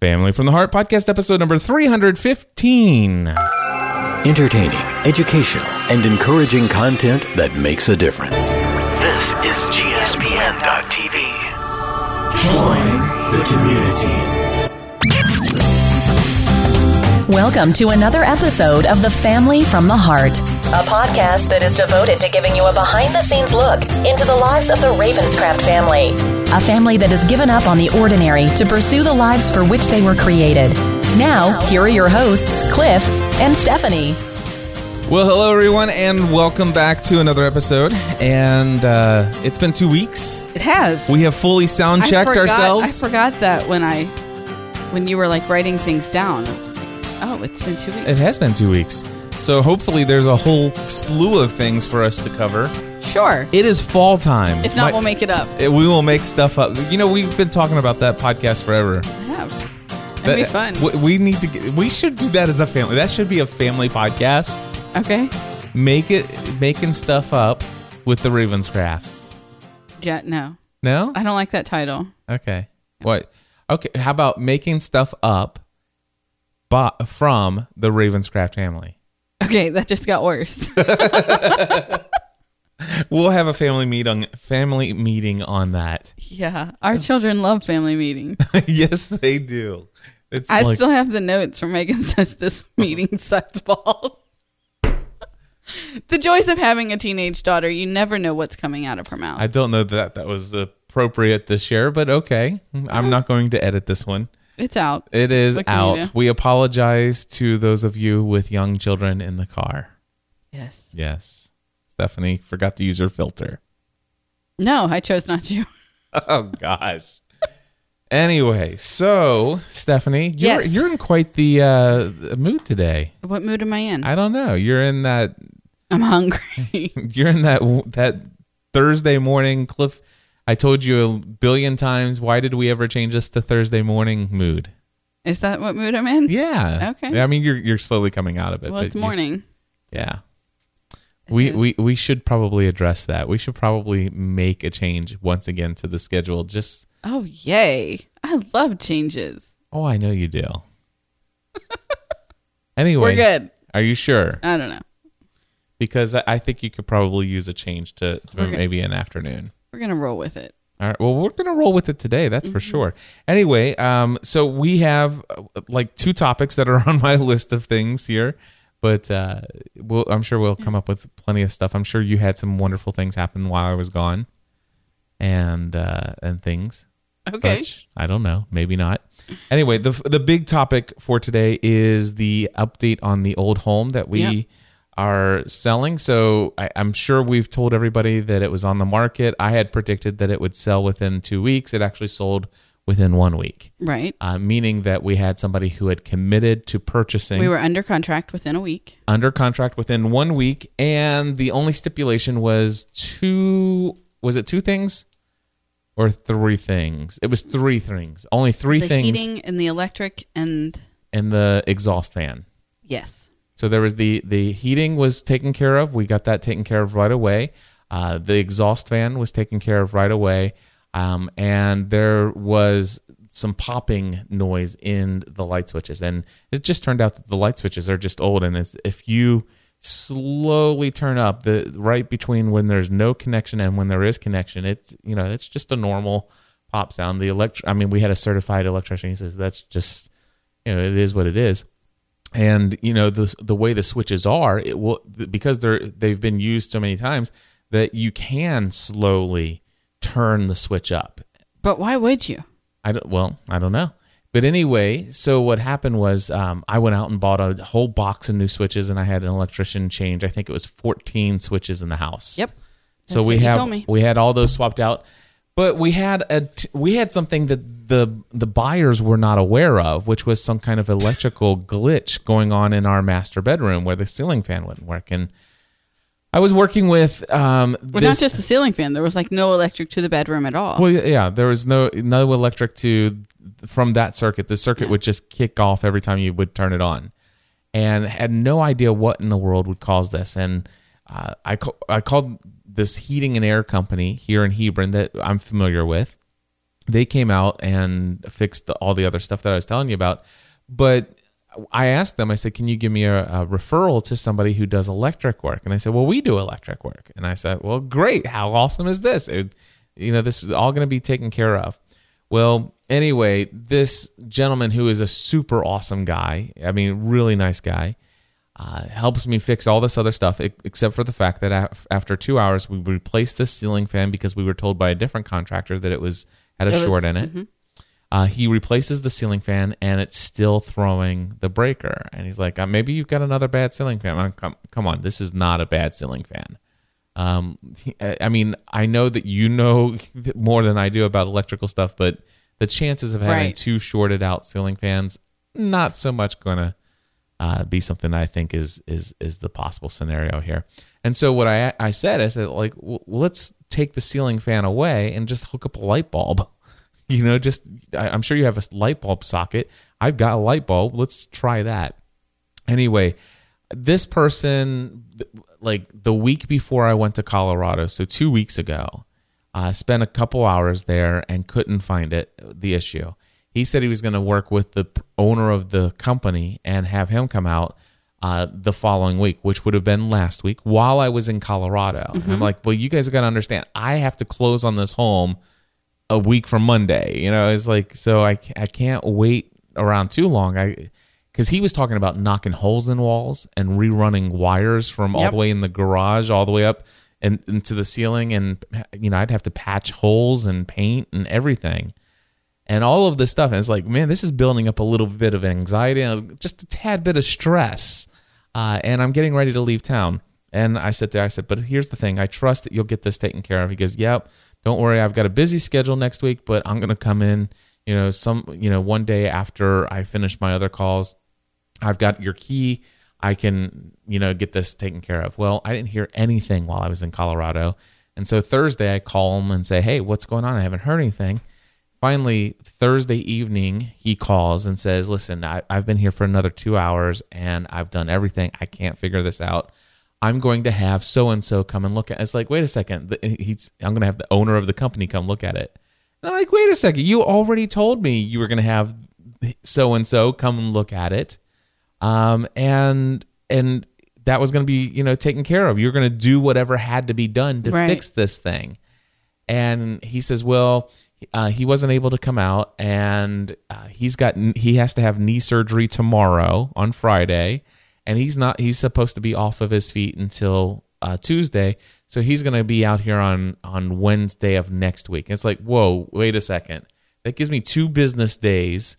Family from the Heart podcast episode number 315. Entertaining, educational, and encouraging content that makes a difference. This is GSPN.TV. Join the community. Welcome to another episode of The Family from the Heart, a podcast that is devoted to giving you a behind the scenes look into the lives of the Ravenscraft family, a family that has given up on the ordinary to pursue the lives for which they were created. Now, here are your hosts, Cliff and Stephanie. Well, hello everyone, and welcome back to another episode. And uh, it's been two weeks. It has. We have fully sound checked ourselves. I forgot that when I, when you were like writing things down. I was like, oh, it's been two weeks. It has been two weeks. So hopefully there's a whole slew of things for us to cover. Sure. It is fall time. If not, My- we'll make it up. it- we will make stuff up. You know, we've been talking about that podcast forever. I have. It'd be fun. We, we need to. Get, we should do that as a family. That should be a family podcast. okay. Make it making stuff up with the Ravenscrafts. Yeah. No, No. I don't like that title. Okay. What? Okay. How about making stuff up, but from the Ravenscraft family? Okay, that just got worse. We'll have a family meeting. Family meeting on that. yeah, our children love family meetings. yes, they do. It's I like, still have the notes from Megan says this meeting sucks balls. the joys of having a teenage daughter, you never know what's coming out of her mouth. I don't know that that was appropriate to share, but okay. I'm not going to edit this one. It's out. It is What can you out. do? We apologize to those of you with young children in the car. Yes. Yes. Stephanie forgot to use her filter. No, I chose not to. Oh gosh. Anyway, so Stephanie, you're Yes. you're in quite the uh mood today. What mood am I in? I don't know. You're in that I'm hungry. you're in that that Thursday morning Cliff I told you a billion times why did we ever change this to Thursday morning mood? Is that what mood I'm in? Yeah. Okay. I mean you're you're slowly coming out of it. Well, it's you- morning. Yeah. We, is. we we should probably address that. We should probably make a change once again to the schedule. Just Oh, yay. I love changes. oh, I know you do. anyway, We're good. Are you sure? I don't know. Because I I think you could probably use a change to, to maybe an afternoon. We're going to roll with it. All right. Well, we're gonna roll with it today. That's Mm-hmm. for sure. Anyway, um, so we have uh, like two topics that are on my list of things here, but uh, we'll, I'm sure we'll come up with plenty of stuff. I'm sure you had some wonderful things happen while I was gone, and uh, and things. Okay. such. I don't know. Maybe not. Anyway, the the big topic for today is the update on the old home that we. Are selling. So I, I'm sure we've told everybody that it was on the market. I had predicted that it would sell within two weeks. It actually sold within one week, Right. uh, meaning that we had somebody who had committed to purchasing We were under contract within a week. under contract within one week, and the only stipulation was two. Was it two things? Or three things. It was three things. Only three the things heating and the electric and and the exhaust fan. yes. So there was the the heating was taken care of. We got that taken care of right away. Uh, the exhaust fan was taken care of right away, um, and there was some popping noise in the light switches. And it just turned out that the light switches are just old. And if you slowly turn up the right between when there's no connection and when there is connection, it's you know it's just a normal pop sound. The elect I mean, we had a certified electrician. He says that's just you know it is what it is and you know the the way the switches are it will because they're they've been used so many times that you can slowly turn the switch up. But why would you? i don't well i don't know. But anyway so what happened was um, i went out and bought a whole box of new switches and i had an electrician change. I think it was 14 switches in the house. Yep. so we have we had all those swapped out, but we had a t- we had something that the the buyers were not aware of, which was some kind of electrical glitch going on in our master bedroom where the ceiling fan wouldn't work. And I was working with um, Well, this- not just the ceiling fan. There was like no electric to the bedroom at all. well, yeah, there was no no electric to from that circuit. The circuit would just kick off every time you would turn it on, and had no idea what in the world would cause this. And uh, I ca- I called this heating and air company here in Hebron that I'm familiar with, they came out and fixed the, all the other stuff that I was telling you about. But I asked them, I said, can you give me a, a, referral to somebody who does electric work? And they said, well, we do electric work. And I said, well, great. How awesome is this? It, you know, this is all going to be taken care of. Well, anyway, this gentleman who is a super awesome guy, I mean, really nice guy, uh, helps me fix all this other stuff, except for the fact that after two hours, we replaced the ceiling fan because we were told by a different contractor that it was had a it short was, in it. Mm-hmm. Uh, he replaces the ceiling fan and it's still throwing the breaker. And he's like, uh, maybe you've got another bad ceiling fan. Like, come, come on, this is not a bad ceiling fan. Um, I mean, I know that you know more than I do about electrical stuff, but the chances of having right. two shorted out ceiling fans, not so much going to uh, be something I think is is is the possible scenario here. And so what I I said, I said like, well, let's take the ceiling fan away and just hook up a light bulb. you know, just I, I'm sure you have a light bulb socket. I've got a light bulb. Let's try that. Anyway, this person, like the week before I went to Colorado, so two weeks ago, uh, spent a couple hours there and couldn't find it. The issue. He said he was going to work with the owner of the company and have him come out uh, the following week, which would have been last week, while I was in Colorado. Mm-hmm. I'm like, well, you guys got to understand, I have to close on this home a week from Monday. You know, it's like so I I can't wait around too long. I because he was talking about knocking holes in walls and rerunning wires from yep. all the way in the garage all the way up and into the ceiling, and you know I'd have to patch holes and paint and everything. And all of this stuff, and it's like, man, this is building up a little bit of anxiety, and just a tad bit of stress. Uh, and I'm getting ready to leave town. And I said there, I said, but here's the thing: I trust that you'll get this taken care of. He goes, yep don't worry, I've got a busy schedule next week, but I'm going to come in, you know, some, you know, one day after I finish my other calls. I've got your key. I can, you know, get this taken care of. Well, I didn't hear anything while I was in Colorado. And so Thursday I call him and say, Hey, what's going on? I haven't heard anything. Finally, Thursday evening, he calls and says, Listen, I, have been here for another two hours and I've done everything. I can't figure this out. I'm going to have so and so come and look at. It. It's like, wait a second. He's I'm going to have the owner of the company come look at it. And I'm like, wait a second. You already told me you were going to have so and so come and look at it, um, and and that was going to be you know taken care of. You're going to do whatever had to be done to right. fix this thing. And he says, well. Uh, he wasn't able to come out, and uh, he's got he has to have knee surgery tomorrow on Friday, and he's not he's supposed to be off of his feet until uh, Tuesday. So he's going to be out here on on Wednesday of next week. And it's like, whoa, wait a second. That gives me two business days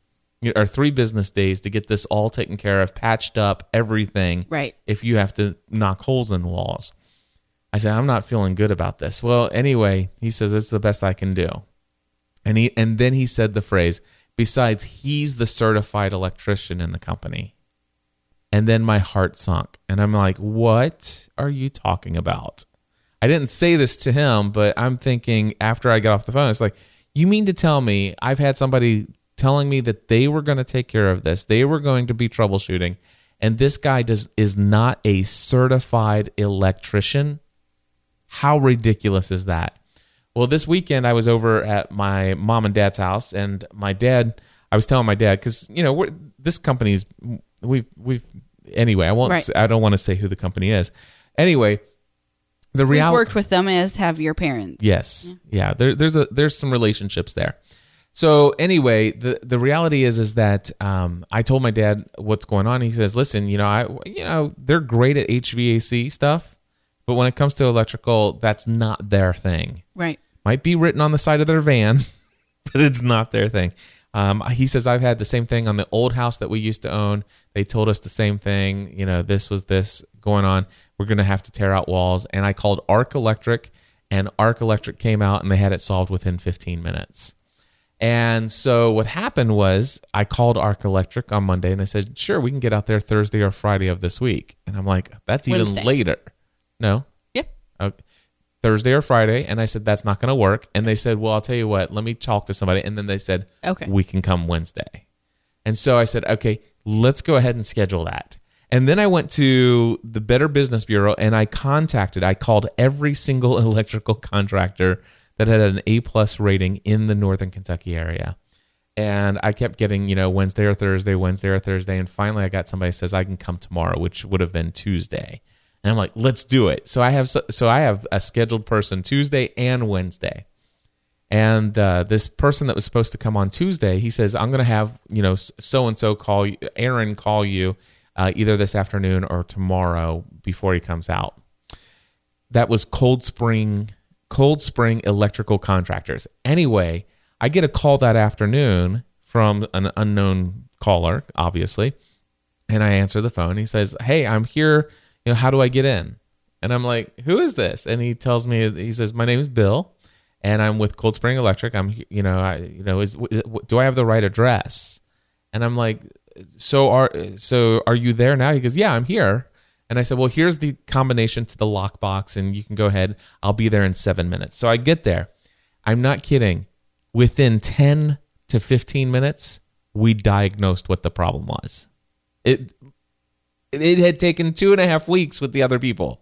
or three business days to get this all taken care of, patched up, everything. Right. If you have to knock holes in walls. I said, I'm not feeling good about this. Well, anyway, he says it's the best I can do. And he and then he said the phrase, besides, he's the certified electrician in the company. And then my heart sunk. And I'm like, what are you talking about? I didn't say this to him, but I'm thinking after I got off the phone, it's like, you mean to tell me I've had somebody telling me that they were going to take care of this, they were going to be troubleshooting, and this guy does is not a certified electrician? How ridiculous is that? Well, this weekend I was over at my mom and dad's house, and my dad, I was telling my dad because you know this company's we've we've anyway. I won't. Right. Say, I don't want to say who the company is. Anyway, the reality worked with them as have your parents. Yes, yeah. yeah there, there's a there's some relationships there. So anyway, the the reality is is that um, I told my dad what's going on. He says, "Listen, you know, I you know they're great at HVAC stuff, but when it comes to electrical, that's not their thing. Right? Might be written on the side of their van, but it's not their thing." Um, he says, I've had the same thing on the old house that we used to own. They told us the same thing. You know, this was this going on. We're going to have to tear out walls. And I called Arc Electric, and Arc Electric came out and they had it solved within 15 minutes. And so what happened was I called Arc Electric on Monday and they said, sure, we can get out there Thursday or Friday of this week. And I'm like, that's even Wednesday. later. No. Yep. Okay. Thursday or Friday, and I said that's not going to work. And they said, "Well, I'll tell you what. Let me talk to somebody." And then they said, "Okay, we can come Wednesday." And so I said, "Okay, let's go ahead and schedule that." And then I went to the Better Business Bureau and I contacted, I called every single electrical contractor that had an A plus rating in the Northern Kentucky area. And I kept getting, you know, Wednesday or Thursday, Wednesday or Thursday. And finally I got somebody says I can come tomorrow, which would have been Tuesday. And I'm like, let's do it. So I have, so, I have a scheduled person Tuesday and Wednesday. And uh, this person that was supposed to come on Tuesday, he says, I'm going to have, you know, so and so call you, Aaron call you uh, either this afternoon or tomorrow before he comes out. That was Cold Spring, Cold Spring Electrical Contractors. Anyway, I get a call that afternoon from an unknown caller, obviously, and I answer the phone. He says, "Hey, I'm here. You know, how do I get in?" And I'm like, "Who is this?" And he tells me, he says, "My name is Bill." and I'm with Cold Spring Electric. I'm, you know, I, you know, is, is do I have the right address? And I'm like, so are so are you there now? He goes, yeah, I'm here. And I said, well, here's the combination to the lockbox, and you can go ahead. I'll be there in seven minutes. So I get there. I'm not kidding. Within ten to fifteen minutes, we diagnosed what the problem was. It it had taken two and a half weeks with the other people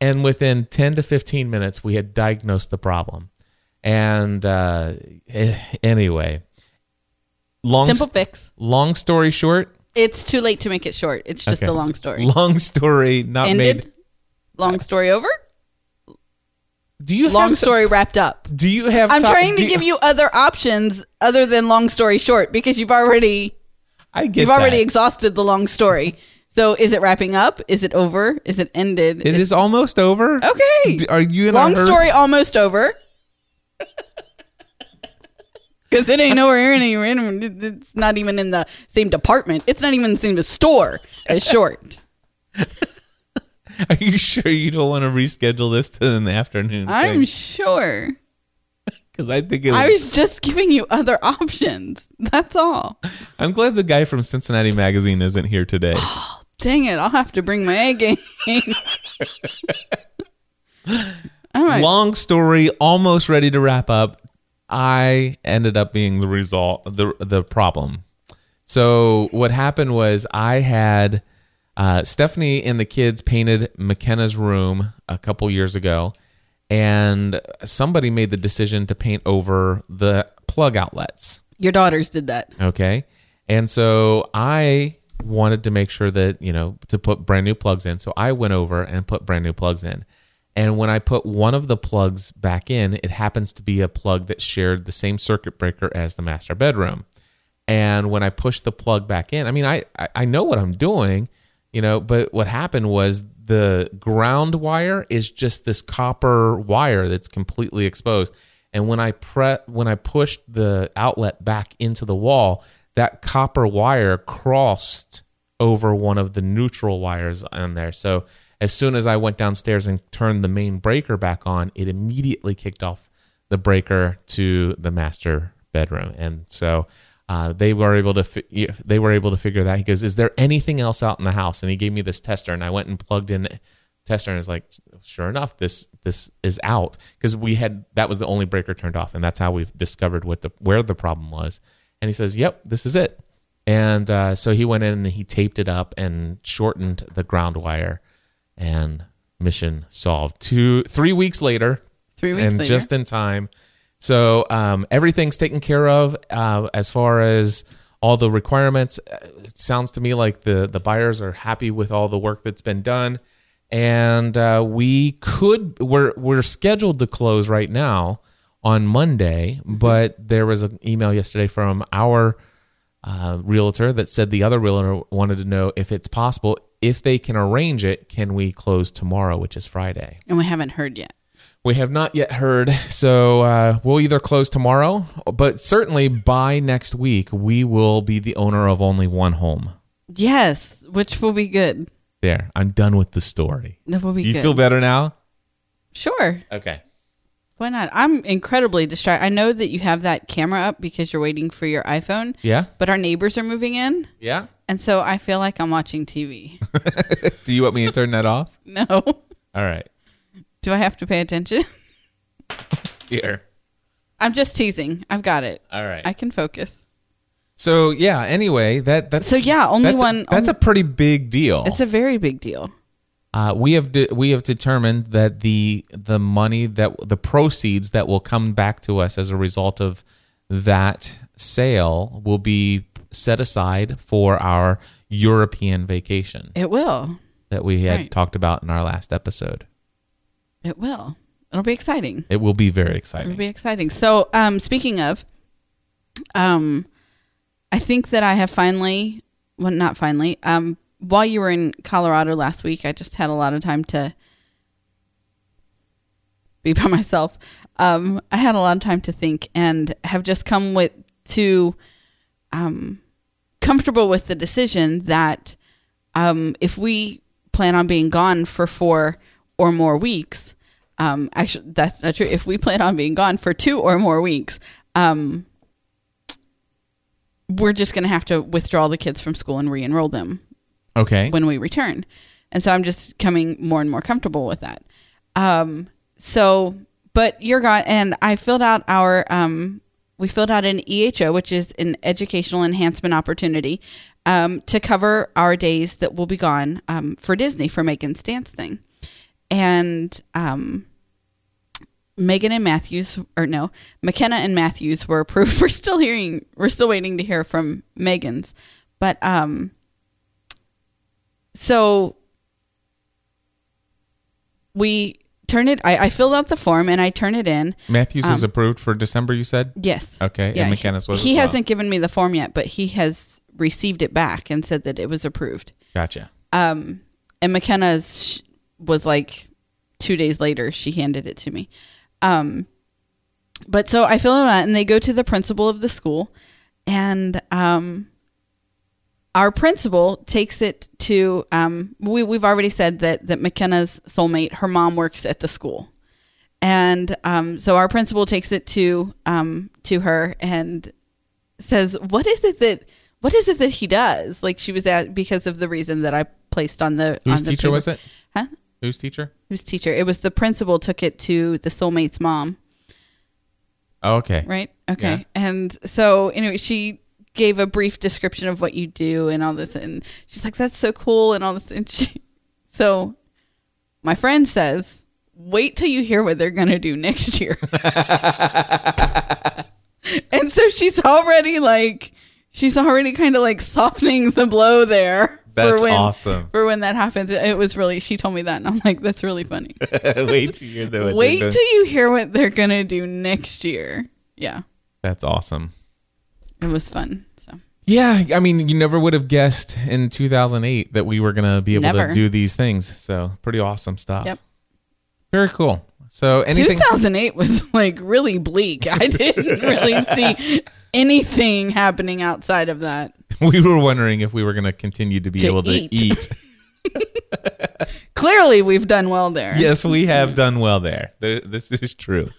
and within 10 to 15 minutes we had diagnosed the problem and uh, eh, anyway long Simple fix. long story short It's too late to make it short. It's just Okay. a long story. long story not Ended. made Long story over. do you Long story wrapped up. do you have I'm trying to do- give you other options other than long story short because you've already i get you've already exhausted the long story. So is it wrapping up? Is it over? Is it ended? it is almost over Okay. D- are you in a long story almost over. Because it ain't nowhere anywhere. in- It's not even in the same department. It's not even in the same store as short. are you sure you don't want to reschedule this to an afternoon I'm sure. because i think it I was, was just giving you other options. That's all. i'm glad the guy from cincinnati magazine isn't here today oh, Dang it! I'll have to bring my A game. all right. long story almost ready to wrap up i ended up being the result the the problem so what happened was i had uh, stephanie and the kids painted mckenna's room a couple years ago and somebody made the decision to paint over the plug outlets Your daughters did that. Okay. And so I wanted to make sure that, you know, to put brand new plugs in. So I went over and put brand new plugs in. And when I put one of the plugs back in, it happens to be a plug that shared the same circuit breaker as the master bedroom. And when I pushed the plug back in, I mean, I, I, know what I'm doing, you know, but what happened was the ground wire is just this copper wire that's completely exposed. And when I pre- when I pushed the outlet back into the wall, that copper wire crossed over one of the neutral wires on there. So as soon as I went downstairs and turned the main breaker back on, it immediately kicked off the breaker to the master bedroom. And so uh, they were able to fi- they were able to figure that. He goes, "Is there anything else out in the house?" And he gave me this tester, and I went and plugged in tester, and it's like, sure enough, this this is out because we had that was the only breaker turned off, and that's how we've discovered what the where the problem was. And he says, "Yep, this is it." And uh, so he went in and he taped it up and shortened the ground wire, and mission solved. Two three weeks later, Three weeks and later. just in time. So um, everything's taken care of uh, as far as all the requirements. Uh, It sounds to me like the the buyers are happy with all the work that's been done, and uh, we could we're we're scheduled to close right now on Monday, but there was an email yesterday from our uh, realtor that said the other realtor wanted to know if it's possible if they can arrange it, can we close tomorrow, which is Friday. and we haven't heard yet. We have not yet heard, so uh, we'll either close tomorrow, but certainly by next week we will be the owner of only one home. Yes, which will be good. There, I'm done with the story. That will be you good. feel better now? Sure. Okay. Why not? I'm incredibly distracted. I know that you have that camera up because you're waiting for your iPhone, Yeah. but our neighbors are moving in, Yeah. and so I feel like I'm watching TV. Do you want me to turn that off? no. All right. Do I have to pay attention? Here. I'm just teasing. I've got it. All right. I can focus. So yeah. Anyway, that that's So, yeah, only that's, one- That's only- a pretty big deal. It's a very big deal. Uh, we have de- we have determined that the the money that the proceeds that will come back to us as a result of that sale will be set aside for our European vacation It will. that we had Right. talked about in our last episode. It will. It'll be exciting. It will be very exciting. It'll be exciting. So, um, speaking of, um, I think that I have finally, well, not finally, um, while you were in Colorado last week, I just had a lot of time to be by myself. Um, I had a lot of time to think and have just come with to, um, comfortable with the decision that, um, if we plan on being gone for four or more weeks, um, actually, that's not true. If we plan on being gone for two or more weeks, um, we're just going to have to withdraw the kids from school and re-enroll them Okay. when we return. And so I'm just coming more and more comfortable with that. Um, so, but you're gone, and I filled out our, um, we filled out an EHO, which is an educational enhancement opportunity, um, to cover our days that will be gone, um, for Disney for Megan's dance thing. And, um, Megan and Matthews, or no, McKenna and Matthews were approved. We're still hearing, we're still waiting to hear from Megan's, but, um, so we turn it I, I filled out the form and i turn it in Matthews was um, approved for December. You said. yes Okay, and McKenna's was he as well. hasn't given me the form yet but he has received it back and said that it was approved Gotcha. um and mckenna's was like two days later she handed it to me um but so i fill it out and they go to the principal of the school and um our principal takes it to um we, we've already said that that mckenna's soulmate her mom works at the school and um so our principal takes it to um to her and says what is it that what is it that he does like she was at because of the reason that i placed on the Whose on the teacher paper. was it? huh Whose teacher? whose teacher it was the principal took it to the soulmate's mom Oh, okay. right okay Yeah. and so anyway she gave a brief description of what you do and all this and she's like that's so cool and all this and she so my friend says wait till you hear what they're gonna do next year. And so she's already like she's already kind of like softening the blow there That's for when, awesome. for when that happens it was really she told me that and i'm like that's really funny. Wait till you what wait till you hear what they're gonna do next year. Yeah. That's awesome. It was fun. So Yeah, I mean, you never would have guessed in 2008 that we were going to be able Never. to do these things. So, pretty awesome stuff. Yep. Very cool. So, anything 2008 was like really bleak. I didn't really see anything happening outside of that. we were wondering if we were going to continue to be To able to eat. eat. Clearly, we've done well there. yes, we have done well. There- This is true.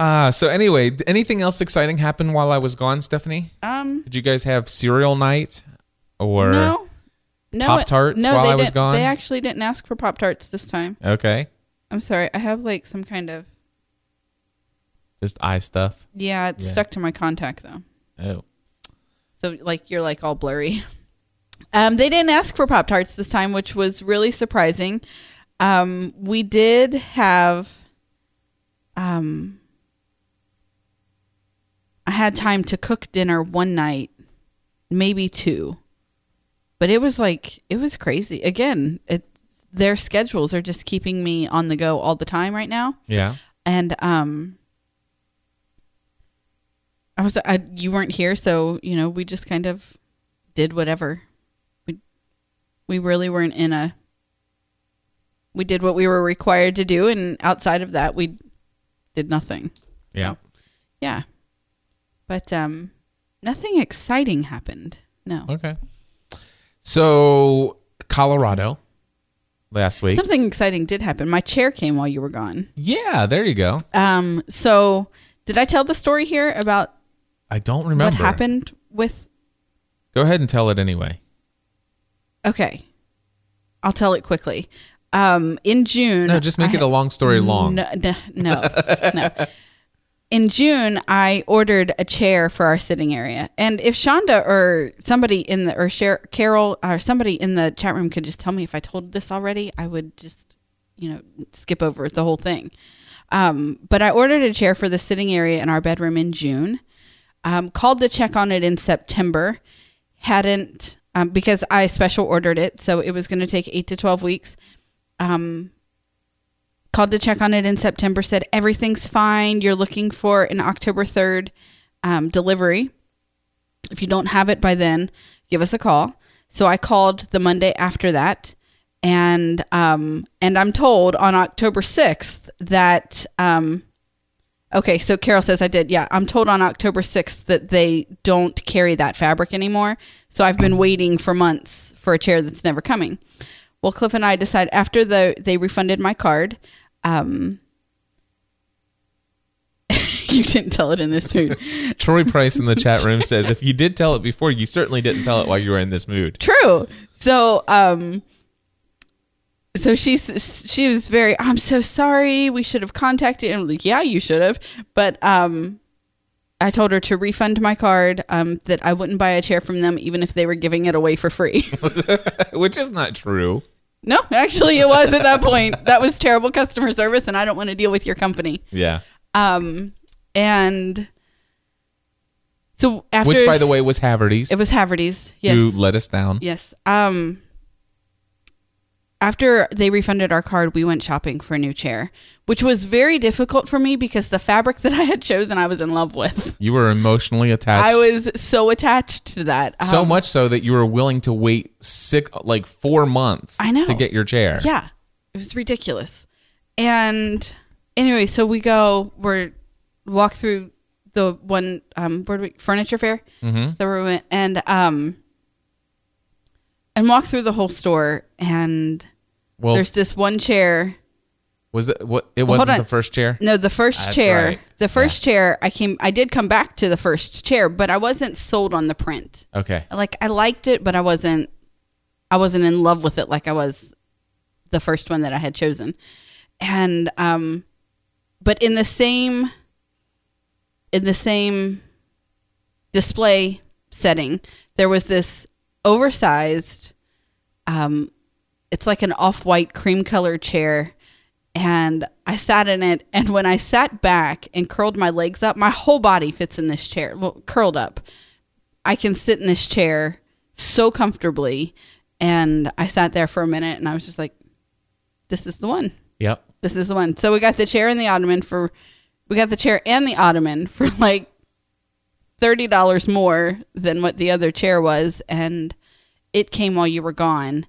Uh, so anyway, anything else exciting happen while I was gone, Stephanie? Um. Did you guys have cereal night or No. No. Pop-Tarts no, while I was gone? They actually didn't ask for Pop Tarts this time. okay, I'm sorry. I have like some kind of just eye stuff? yeah. It's Yeah. stuck to my contact though. Oh, So like you're like all blurry. Um, they didn't ask for Pop Tarts this time, which was really surprising. Um, we did have um I had time to cook dinner one night, maybe two. But it was like it was crazy. Again, it their schedules are just keeping me on the go all the time right now yeah. and um I was I, you weren't here so you know we just kind of did whatever we we really weren't in a we did what we were required to do and outside of that we did nothing Yeah. yeah but um nothing exciting happened no Okay. So Colorado last week. something exciting did happen my chair came while you were gone yeah, there you go. um so did i tell the story here about I don't remember what happened with Go ahead and tell it anyway. Okay. I'll tell it quickly. Um, in June. No, just make I- it a long story long. No, no, no. no. In June, I ordered a chair for our sitting area. And if Shonda or somebody in the, or Carol or somebody in the chat room could just tell me if I told this already, I would just, you know, skip over the whole thing. Um, but I ordered a chair for the sitting area in our bedroom in June. Um, called to check on it in September. Hadn't, um, because I special ordered it. So it was going to take eight to 12 weeks. Um, called to check on it in September, said everything's fine. You're looking for an October 3rd um, delivery. If you don't have it by then, give us a call. So I called the Monday after that, and um, and I'm told on October 6th that um, okay. So Carol says I did. Yeah, I'm told on October 6th that they don't carry that fabric anymore. So I've been waiting for months for a chair that's never coming. Well, Cliff and I decided after the they refunded my card. Um, you didn't tell it in this mood. Troy Price in the chat room says, if you did tell it before, you certainly didn't tell it while you were in this mood. True. So, um, so she's she was very. I'm so sorry. We should have contacted. And I'm like, yeah, you should have. But um, I told her to refund my card. Um, that I wouldn't buy a chair from them even if they were giving it away for free. Which is not true. No, actually, it was at that point. That was terrible customer service, and I don't want to deal with your company. Yeah. Um, and so after Which, by the way, was Haverty's, it was Haverty's. Yes. who let us down. Yes. Um after they refunded our card, we went shopping for a new chair, which was very difficult for me because the fabric that I had chosen I was in love with. You were emotionally attached. I was so attached to that. so Um, much so that you were willing to wait six, like four months I know. to get your chair. Yeah. It was ridiculous. And anyway, so we go, we're walk through the one um where do we furniture fair mm-hmm. that we went and um and walk through the whole store and Well, there's this one chair was it what? It hold wasn't the first chair. No, the first That's chair. right. The first chair I came I did come back to the first chair, but I wasn't sold on the print. Okay. Like I liked it, but I wasn't I wasn't in love with it like I was the first one that I had chosen. And um but in the same in the same display setting, there was this oversized um it's like an off-white cream colored chair and I sat in it and when I sat back and curled my legs up, my whole body fits in this chair. Well, curled up. I can sit in this chair so comfortably and I sat there for a minute and I was just like this is the one. Yep. This is the one. So we got the chair and the ottoman for we got the chair and the ottoman for like $30 more than what the other chair was and it came while you were gone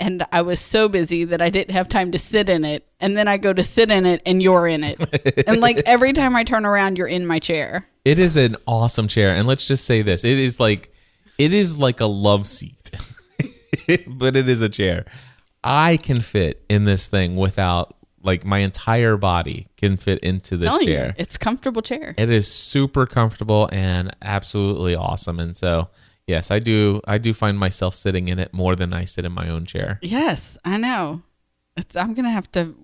and I was so busy that I didn't have time to sit in it. And then I go to sit in it and you're in it. and like every time I turn around, you're in my chair. It is an awesome chair, and let's just say this: it is like, it is like a love seat, but it is a chair. I can fit in this thing without like my entire body can fit into this Telling you, chair. it's comfortable chair. It is super comfortable and absolutely awesome, and so yes, I do. I do find myself sitting in it more than I sit in my own chair. Yes, I know. It's, I'm gonna have to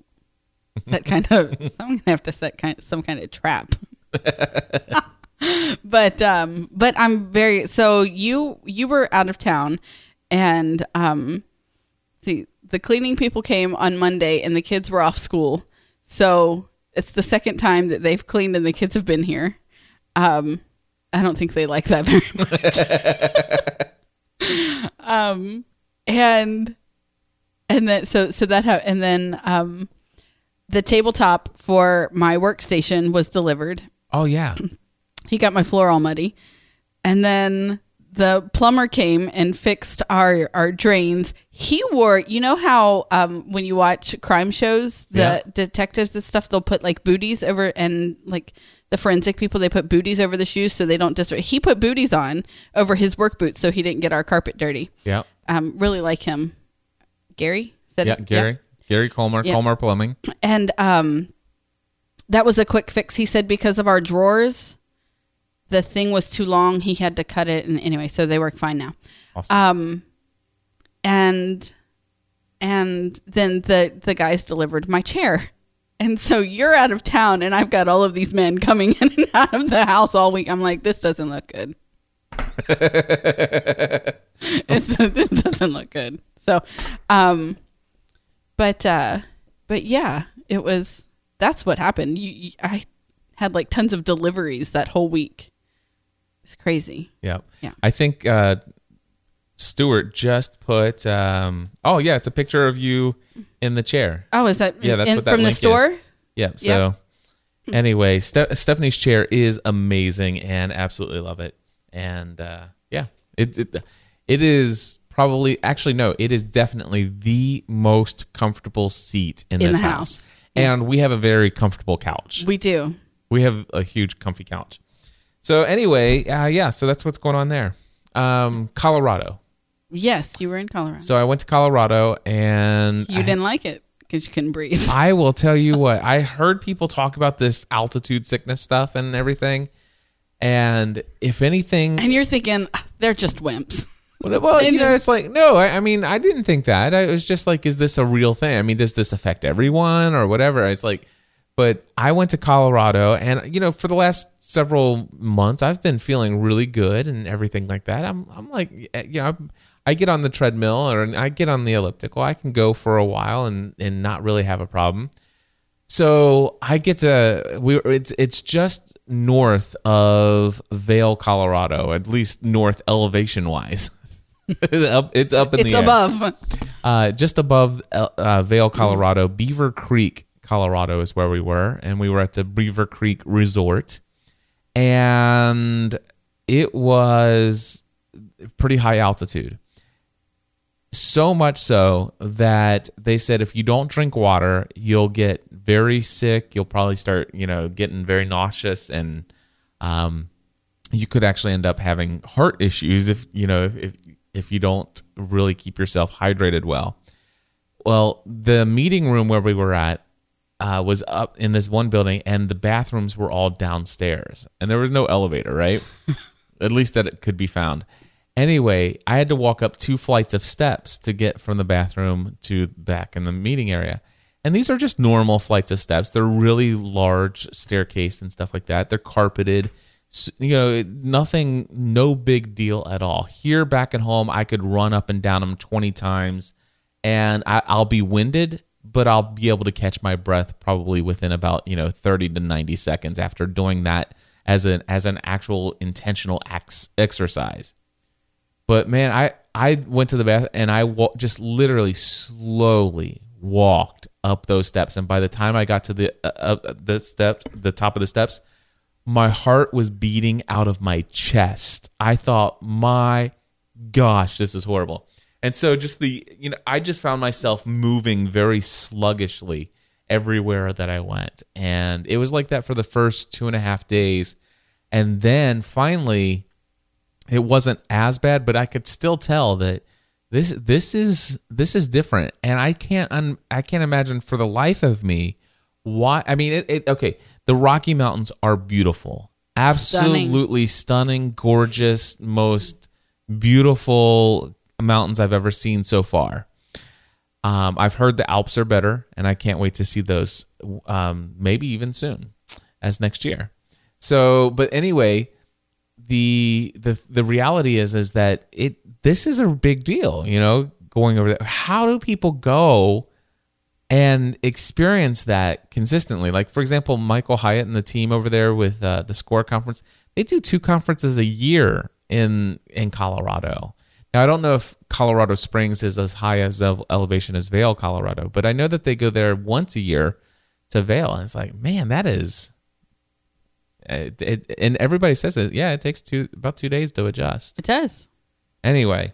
set kind of. I'm gonna have to set kind some kind of trap. but um, but I'm very. So you you were out of town, and um, see the cleaning people came on Monday, and the kids were off school. So it's the second time that they've cleaned, and the kids have been here. Um, I don't think they like that very much. um, and and then so so that ha- and then um the tabletop for my workstation was delivered Oh yeah, he got my floor all muddy and then the plumber came and fixed our our drains he wore you know how um when you watch crime shows the Yeah. detectives and stuff they'll put like booties over and like the forensic people they put booties over the shoes so they don't dis he put booties on over his work boots so he didn't get our carpet dirty yeah, um really like him gary said yeah. his- Gary, Gary Colmar, Yeah. Colmar Plumbing. and um that was a quick fix he said because of our drawers the thing was too long he had to cut it and anyway so they work fine now Awesome. um and and then the the guys delivered my chair And so you're out of town, and I've got all of these men coming in and out of the house all week. I'm like, this doesn't look good. this doesn't look good. So, um, but uh, but yeah, it was. That's what happened. You, you, I had like tons of deliveries that whole week. It's crazy. Yeah. Yeah. I think uh, Stuart just put. Um, oh yeah, it's a picture of you in the chair. Oh, is that Yeah, that's in- what that from the store? is. Yeah. So anyway, Ste- Stephanie's chair is amazing and absolutely love it. And uh, yeah, it, it it is probably actually no, it is definitely the most comfortable seat in, In this the house. house. And we have a very comfortable couch. We do. We have a huge comfy couch. So anyway, uh, yeah, so that's what's going on there. Um, Colorado. Yes, you were in Colorado. So I went to Colorado and you I- didn't like it because you couldn't breathe. I will tell you what, I heard people talk about this altitude sickness stuff and everything. And if anything, And you're thinking "Ah, they're just wimps. well, well, you know, it's like, no, I, I mean, I didn't think that. I was just like, is this a real thing? I mean, does this affect everyone or whatever? It's like, but I went to Colorado and, you know, for the last several months, I've been feeling really good and everything like that. I'm, I'm like, you know, I'm, I get on the treadmill or I get on the elliptical. I can go for a while and, and not really have a problem. So I get to we it's it's just north of Vail, Colorado, at least north elevation wise. it's up in It's the air. above. Uh, just above uh, uh, Vail, Colorado. Beaver Creek, Colorado is where we were, and we were at the Beaver Creek Resort, and it was pretty high altitude. So much so that they said if you don't drink water, you'll get very sick. You'll probably start, you know, getting very nauseous, and um, you could actually end up having heart issues if you know if if, if you don't really keep yourself hydrated well. Well, the meeting room where we were at uh, was up in this one building, and the bathrooms were all downstairs, and there was no elevator, right? At least that it could be found. Anyway, I had to walk up two flights of steps to get from the bathroom to back in the meeting area. And these are just normal flights of steps. They're really large staircase and stuff like that. They're carpeted. You know, nothing, no big deal at all. Here back at home, I could run up and down them 20 times and I, I'll be winded, but I'll be able to catch my breath probably within about, you know, 30 to 90 seconds after doing that as an, as an actual intentional ex- exercise. But man, I I went to the bath and I wa- just literally slowly walked up those steps, and by the time I got to the uh, uh, the steps, the top of the steps, my heart was beating out of my chest. I thought, my gosh, this is horrible. And so just the you know, I just found myself moving very sluggishly everywhere that I went, and it was like that for the first two and a half days, and then finally it wasn't as bad, but I could still tell that this this is this is different, and I can't un, I can't imagine for the life of me why. I mean, it, it okay. The Rocky Mountains are beautiful, absolutely stunning, gorgeous, most beautiful mountains I've ever seen so far. Um, I've heard the Alps are better, and I can't wait to see those. Um, maybe even soon, as next year. So, but anyway, the the the reality is is that it this is a big deal you know going over there. How do people go and experience that consistently? Like for example michael hyatt and the team over there with uh, the SCORRE conference they do two conferences a year in in colorado. Now i don't know if colorado springs is as high as elevation as Vail colorado but i know that they go there once a year to Vail and it's like man that is it, it, and everybody says it. Yeah, it takes two about two days to adjust. It does. Anyway,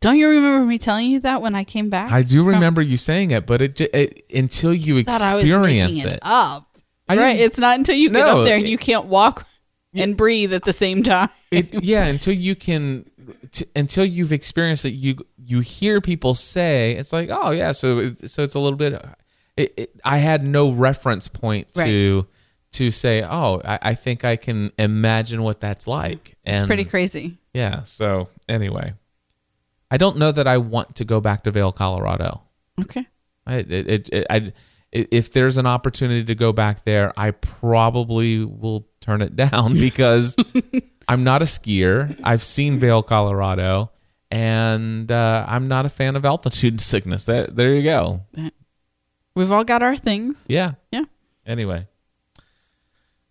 Don't you remember me telling you that when I came back? I do from- remember you saying it, but it, it until you thought I was experience it, up. I right? It's not until you get No, up there and you can't walk and breathe at the same time. it yeah until you can t- until you've experienced it you you hear people say it's like oh yeah so it, so it's a little bit it, it, i had no reference point to to say oh I, I think i can imagine what that's like and It's pretty crazy. yeah so anyway i don't know that i want to go back to Vail colorado Okay. I, it, it, it, I, i- if there's an opportunity to go back there, I probably will turn it down because I'm not a skier. I've seen Vail, Colorado, and uh, I'm not a fan of altitude sickness. That there you go. We've all got our things. Yeah. Yeah. Anyway.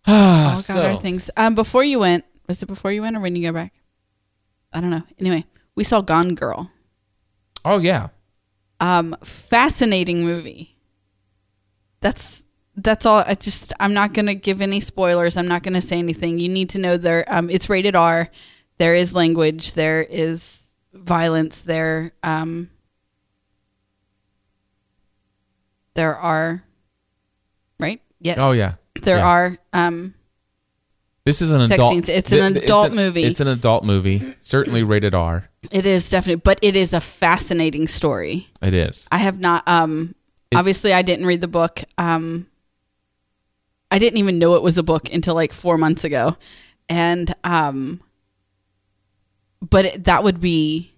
All got so- our things. Um, before you went, was it before you went or when you go back? I don't know. Anyway, we saw Gone Girl. Oh yeah. Um, fascinating movie. That's that's all. I just I'm not gonna give any spoilers. I'm not gonna say anything. You need to know there. Um, it's rated R. There is language. There is violence. There um. There are, right? Yes. Oh yeah. There Yeah. are um This is an Sex adult. scenes. It's an adult movie. It's an adult movie. Certainly rated R. It is definitely, but it is a fascinating story. It is. I have not. Um, It's- obviously, I didn't read the book. Um, I didn't even know it was a book until like four months ago, and um, but it, that would be.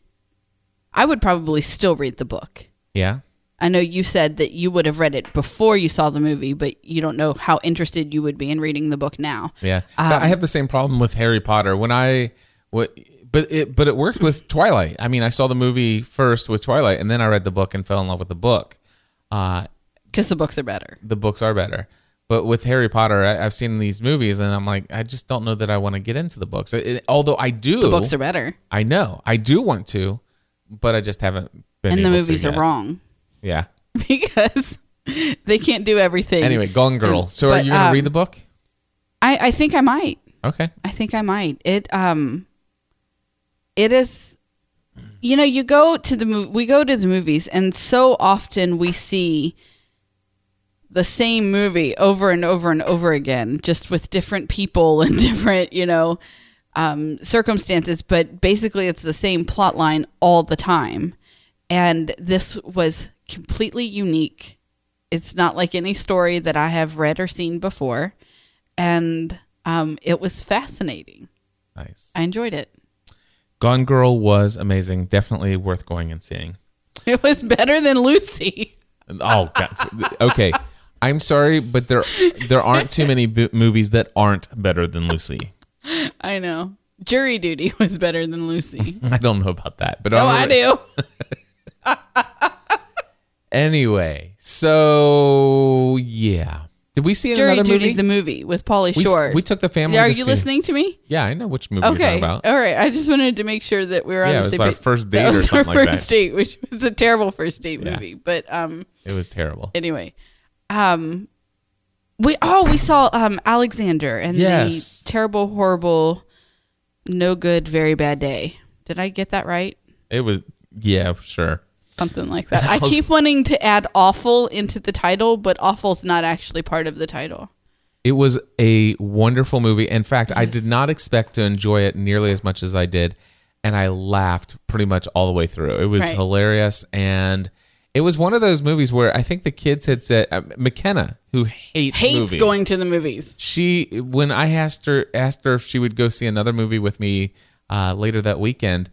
I would probably still read the book. Yeah. I know you said that you would have read it before you saw the movie, but you don't know how interested you would be in reading the book now. Yeah, Um, I have the same problem with Harry Potter. When I what, but it but it worked with Twilight. I mean, I saw the movie first with Twilight, and then I read the book and fell in love with the book. Uh, Because the books are better. the books are better. But with Harry Potter, I, I've seen these movies, and I'm like, I just don't know that I want to get into the books. It- it- although I do, The books are better, I know I do want to, but I just haven't been. and the movies are wrong Yeah. because they can't do everything. Anyway, Gone Girl. And- So, are you going to um, read the book? I, I think I might. Okay. I think I might. It um it is you know, you go to the mov- we go to the movies and so often we see the same movie over and over and over again just with different people and different, you know, um circumstances, but basically it's the same plot line all the time. And this was completely unique. It's not like any story that I have read or seen before and um, it was fascinating. Nice. I enjoyed it. Gone Girl was amazing. Definitely worth going and seeing. It was better than Lucy. Oh, God. okay. I'm sorry, but there there aren't too many b- movies that aren't better than Lucy. I know. Jury Duty was better than Lucy. I don't know about that, but No, I'm- I do. Anyway, so yeah, did we see Jury another Duty, movie? the movie with Pauly we, s- we took the family. Are to you see- listening to me? Yeah, I know which movie you're Okay. talking about. All right. I just wanted to make sure that we were on Yeah, the it was same our page. first date That or was something our like first that. date, which was a terrible first date Yeah. movie. But um, It was terrible. anyway, um, we oh we saw um Alexander and Yes. the terrible, horrible, no good, very bad day. Did I get that right? It was yeah, sure. Something like that. I keep wanting to add awful into the title, but awful's not actually part of the title. It was a wonderful movie. In fact, I did not expect to enjoy it nearly as much as I did, and I laughed pretty much all the way through. It was Right. hilarious, and it was one of those movies where I think the kids had said uh, McKenna, who hates Hates movies, going to the movies. she when I asked her asked her if she would go see another movie with me uh, later that weekend,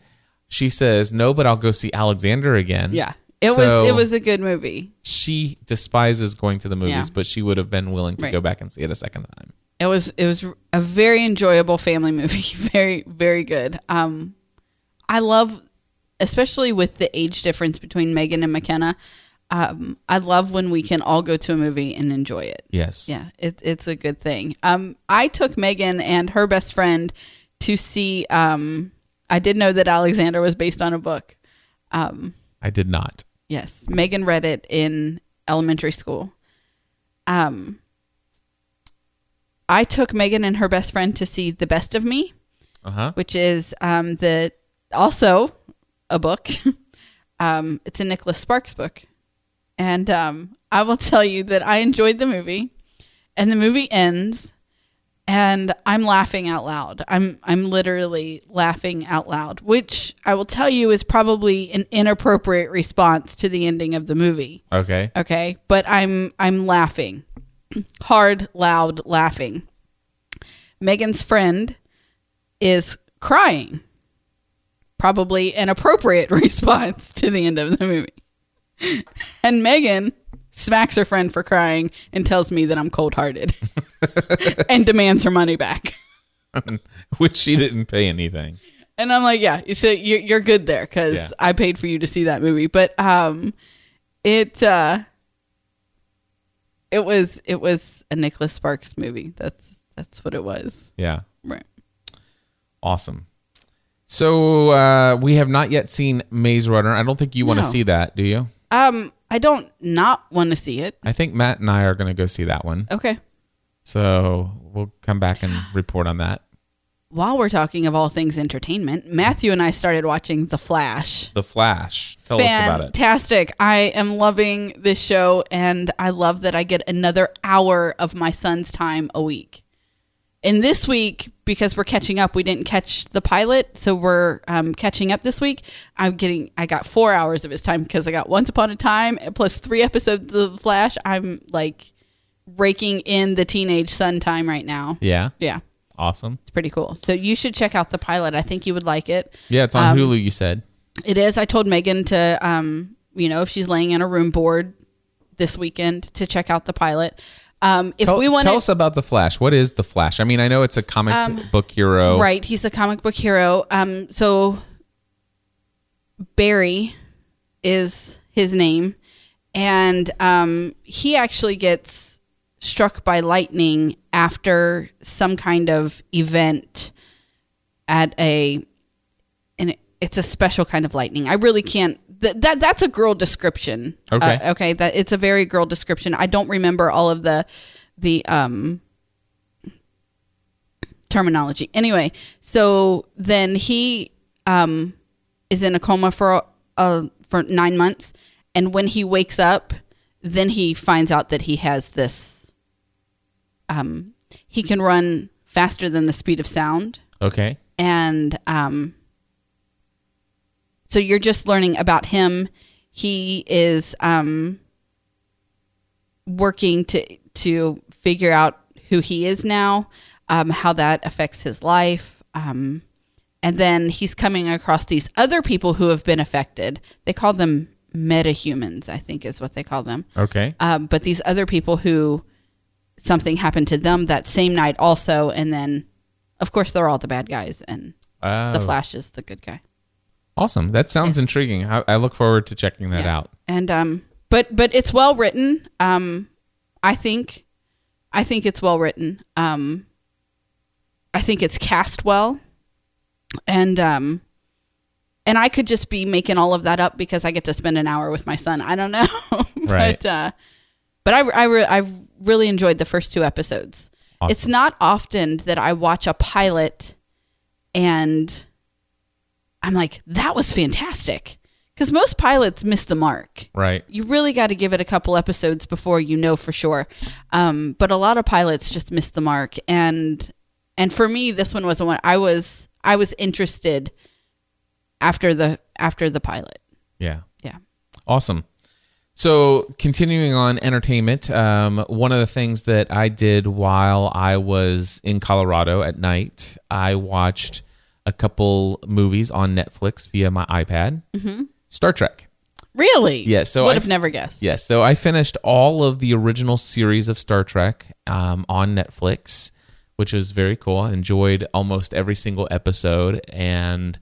she says no, but I'll go see Alexander again. Yeah. It So was it was a good movie. She despises going to the movies, Yeah. but she would have been willing to Right. go back and see it a second time. It was it was a very enjoyable family movie. Very very good. Um, I love, especially with the age difference between Megan and McKenna. Um, I love when we can all go to a movie and enjoy it. Yes. Yeah, it, it's a good thing. Um, I took Megan and her best friend to see. Um, I did know that Alexander was based on a book. Um, I did not. yes, Megan read it in elementary school. Um, I took Megan and her best friend to see The Best of Me, Uh huh. which is um, the also a book. um, it's a Nicholas Sparks book, and um, I will tell you that I enjoyed the movie, and the movie ends, and I'm laughing out loud. I'm I'm literally laughing out loud, which I will tell you is probably an inappropriate response to the ending of the movie. Okay. okay? But i'm i'm laughing. Hard loud laughing. Megan's friend is crying. Probably an appropriate response to the end of the movie. And megan smacks her friend for crying, and tells me that I'm cold hearted and demands her money back. Which she didn't pay anything. And I'm like, yeah, you said you're, you're good there because Yeah. I paid for you to see that movie. But um, it uh, it was it was a Nicholas Sparks movie. That's that's what it was. Yeah. Right. Awesome. So uh, we have not yet seen Maze Runner. I don't think you want to see that, do you? Um, I don't not want to see it. I think Matt and I are going to go see that one. Okay. So we'll come back and report on that. While we're talking of all things entertainment, Matthew and I started watching The Flash. The Flash. Tell us about it. Fantastic. I am loving this show and I love that I get another hour of my son's time a week. And this week, because we're catching up, we didn't catch the pilot, so we're um, catching up this week. I'm getting, I got four hours of his time because I got Once Upon a Time plus three episodes of The Flash. I'm like raking in the teenage son time right now. Yeah. Yeah, Awesome. it's pretty cool. So you should check out the pilot. I think you would like it. Yeah, it's on Hulu, you said. It is. I told Megan to, um, you know, if she's laying in a room bored this weekend, to check out the pilot. Um, if Tell, we want tell us about The Flash. What is The Flash? I mean, I know it's a comic book hero. right, he's a comic book hero. Um, so Barry is his name, and um, he actually gets struck by lightning after some kind of event at a and it's a special kind of lightning. I really can't. Th- that that's a girl description. Okay. Uh, okay. That it's a very girl description. I don't remember all of the the um terminology. Anyway, so then he um is in a coma for uh for nine months, and when he wakes up, then he finds out that he has this. Um, he can run faster than the speed of sound Okay. and um, so you're just learning about him. He is um, working to to figure out who he is now, um, how that affects his life, um, and then he's coming across these other people who have been affected. They call them metahumans, I think, is what they call them. Okay. Um, but these other people who something happened to them that same night also, and then of course they're all the bad guys and Oh, the Flash is the good guy. Awesome. That sounds Yes. intriguing. I, I look forward to checking that Yeah. out. And um but but it's well written. Um I think I think it's well written. Um I think it's cast well. And um and I could just be making all of that up because I get to spend an hour with my son. I don't know. Right. but uh but I I re- I really enjoyed the first two episodes. Awesome. It's not often that I watch a pilot and I'm like, that was fantastic. Because most pilots miss the mark. Right. You really got to give it a couple episodes before you know for sure. Um, but a lot of pilots just miss the mark, and and for me, this one wasn't one. I was I was interested after the after the pilot. Yeah. Yeah. Awesome. So, continuing on entertainment, um, one of the things that I did while I was in Colorado at night, I watched a couple movies on Netflix via my iPad. Mm-hmm. Star Trek. Really? Yeah, so would have never guessed. Yes, so I finished all of the original series of Star Trek um, on Netflix, which was very cool. I enjoyed almost every single episode, and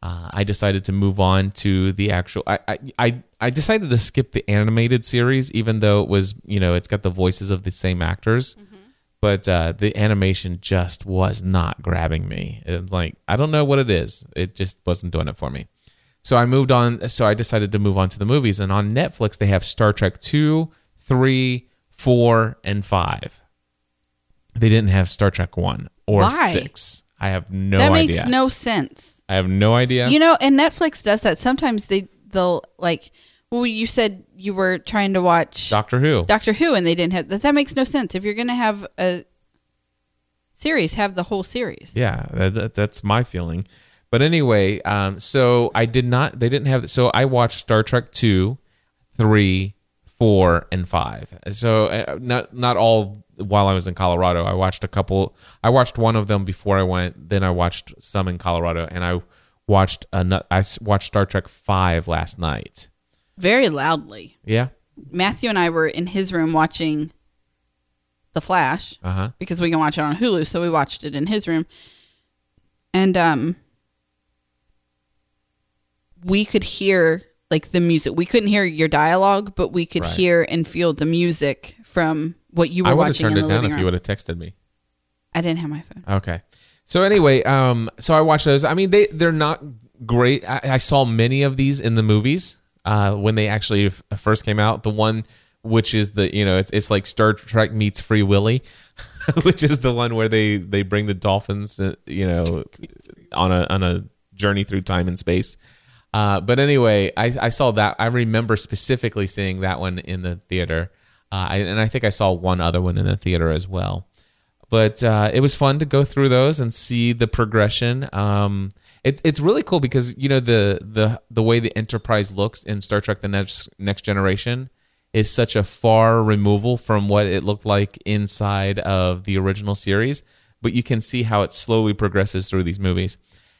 uh, I decided to move on to the actual. I, I I I decided to skip the animated series, even though it was you know it's got the voices of the same actors. But uh, the animation just was not grabbing me. It like I don't know what it is. It just wasn't doing it for me. So I moved on. So I decided to move on to the movies. And on Netflix, they have Star Trek 2, 3, 4, and 5. They didn't have Star Trek 1 or Why? 6. I have no that idea. That makes no sense. I have no idea. You know, and Netflix does that. Sometimes they they'll like. Well, you said you were trying to watch Doctor Who. Doctor Who, and they didn't have that. That makes no sense. If you're going to have a series, have the whole series. Yeah, that, that- that's my feeling. But anyway, um, so I did not. They didn't have. So I watched Star Trek two, three, four, and five. So uh, not not all while I was in Colorado. I watched a couple. I watched one of them before I went. Then I watched some in Colorado, and I watched ano- I watched Star Trek five last night. Very loudly. Yeah, Matthew and I were in his room watching The Flash Uh huh. because we can watch it on Hulu, so we watched it in his room. And um we could hear like the music. We couldn't hear your dialogue, but we could Right. hear and feel the music from what you were I would have watching turned it down living if you would have texted me. I didn't have my phone. Okay. So anyway, um, so I watched those. I mean, they they're not great. I, I saw many of these in the movies uh, when they actually f- first came out. The one which is the you know it's it's like Star Trek meets Free Willy, which is the one where they they bring the dolphins uh, you know on a on a journey through time and space. Uh, but anyway, I, I saw that. I remember specifically seeing that one in the theater, uh, I, and I think I saw one other one in the theater as well but uh, it was fun to go through those and see the progression. Um, it, it's really cool because you know the the the way the Enterprise looks in Star Trek: The Next Next Generation is such a far removal from what it looked like inside of the original series, but you can see how it slowly progresses through these movies.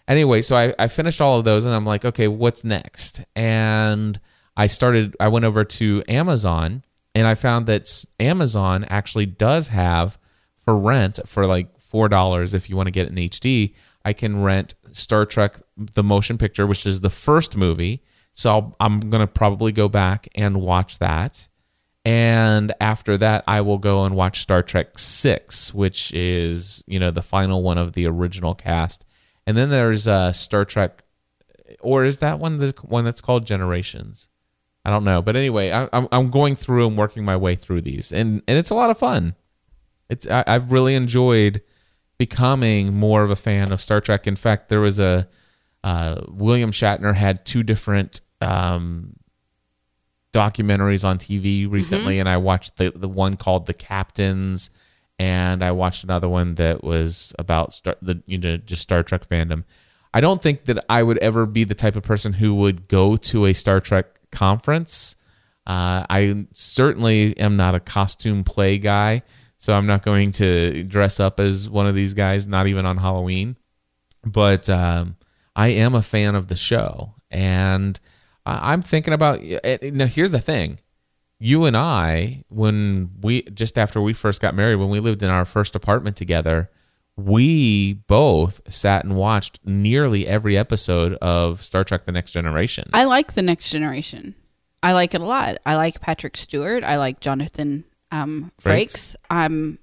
Anyway, so I, I finished all of those and I'm like, okay, what's next? And I started. I went over to Amazon and I found that Amazon actually does have for rent for like four dollars if you want to get in HD. I can rent Star Trek: The Motion Picture, which is the first movie. So I'll, I'm gonna probably go back and watch that, and after that, I will go and watch Star Trek Six, which is you know the final one of the original cast. And then there's uh, Star Trek, or is that one the one that's called Generations? I don't know, but anyway, I, I'm I'm going through and working my way through these, and and it's a lot of fun it's I, I've really enjoyed becoming more of a fan of Star Trek. In fact, there was a uh, William Shatner had two different um, documentaries on TV recently, and I watched the the one called The Captains, and I watched another one that was about Star the you know just Star Trek fandom. I don't think that I would ever be the type of person who would go to a Star Trek conference. Uh, I certainly am not a costume play guy, so I'm not going to dress up as one of these guys, not even on Halloween. But um, I am a fan of the show, and I'm thinking about. eh, Now, here's the thing: you and I, when we just after we first got married, when we lived in our first apartment together, we both sat and watched nearly every episode of Star Trek: The Next Generation. I like the next generation. I like it a lot. I like Patrick Stewart. I like Jonathan um, Frakes. Um,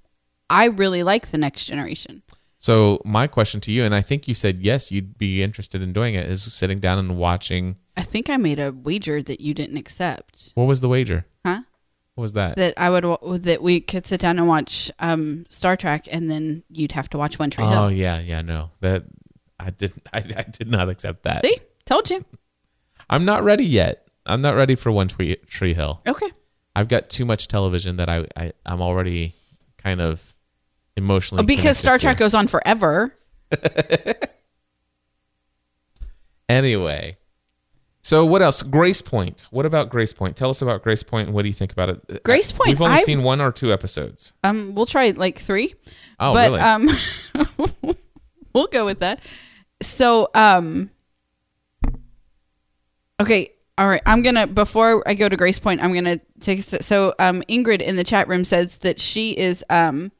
I really like the next generation. So my question to you, and I think you said yes, you'd be interested in doing it, is sitting down and watching. I think I made a wager that you didn't accept, What was the wager? huh? What was that? That I would that we could sit down and watch um, Star Trek, and then you'd have to watch One Tree Hill. oh yeah, yeah, no, that I did. I, I did not accept that. See, told you. I'm not ready yet. I'm not ready for One Tree, Tree Hill. Okay. I've got too much television that I, I I'm already kind of emotionally because connected Star to. Trek goes on forever. Anyway, so what else? Grace Point. What about Grace Point? Tell us about Grace Point and what do you think about it? Grace Point, We've only I- seen one or two episodes. Um, we'll try like three. Oh, but really? um, we'll go with that. So um, okay, all right. I'm gonna before I go to Grace Point, I'm gonna take so um Ingrid in the chat room says that she is um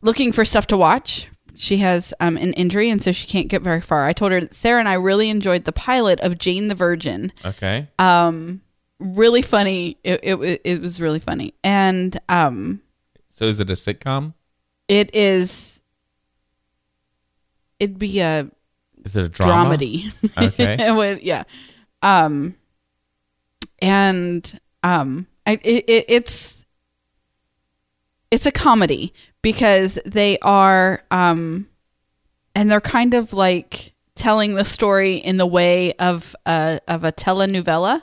looking for stuff to watch. She has um, an injury and so she can't get very far. I told her that Sarah and I really enjoyed the pilot of Jane the Virgin. Okay. Um, really funny. It, it, it was really funny. And um, So is it a sitcom? it is, it'd be a Is it a drama? dramedy. Okay. Yeah. Um, and um, I, it, it, it's it's a comedy because they are um, and they're kind of like telling the story in the way of a of a telenovela,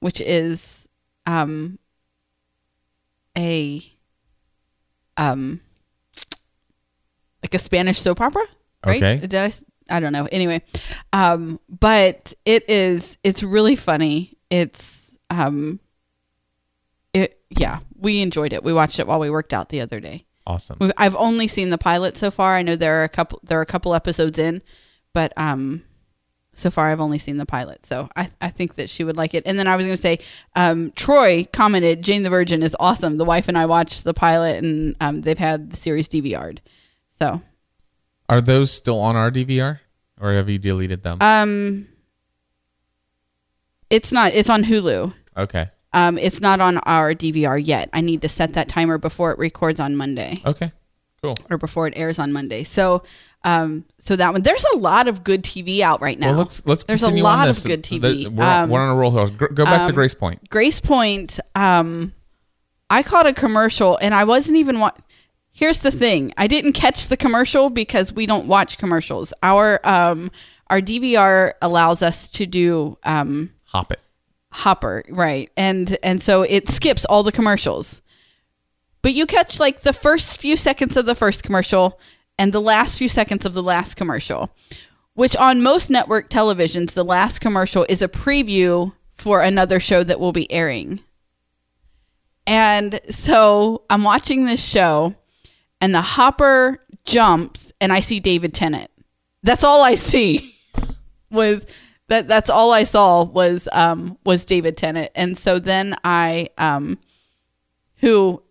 which is um a um like a Spanish soap opera, right? Okay. Did I? I don't know. Anyway, um, but it is. It's really funny. It's um, it yeah. We enjoyed it. We watched it while we worked out the other day. Awesome. We've, I've only seen the pilot so far. I know there are a couple. There are a couple episodes in, but um, so far I've only seen the pilot, so I, I think that she would like it. And then I was going to say, um, Troy commented, Jane the Virgin is awesome. The wife and I watched the pilot, and um, they've had the series DVR'd. So Are those still on our DVR, or have you deleted them? um, it's not. It's on Hulu. okay. Um, it's not on our DVR yet. I need to set that timer before it records on Monday Okay. Cool. or before it airs on Monday. So, um, so that one. There's a lot of good TV out right now. Well, let's let's. There's a lot of good TV. The- we're, on- Um, we're on a roll here. Go back to um, Grace Point. Grace Point, um, I caught a commercial and I wasn't even wa- Here's the thing: I didn't catch the commercial because we don't watch commercials. Our um, our DVR allows us to do um, Hop it. Hopper, right? And and so it skips all the commercials, but you catch like the first few seconds of the first commercial and the last few seconds of the last commercial. Which on most network televisions, the last commercial is a preview for another show that will be airing. And so I'm watching this show, and the hopper jumps, and I see David Tennant. That's all I see. Was that? That's all I saw was um was David Tennant, and so then I um, who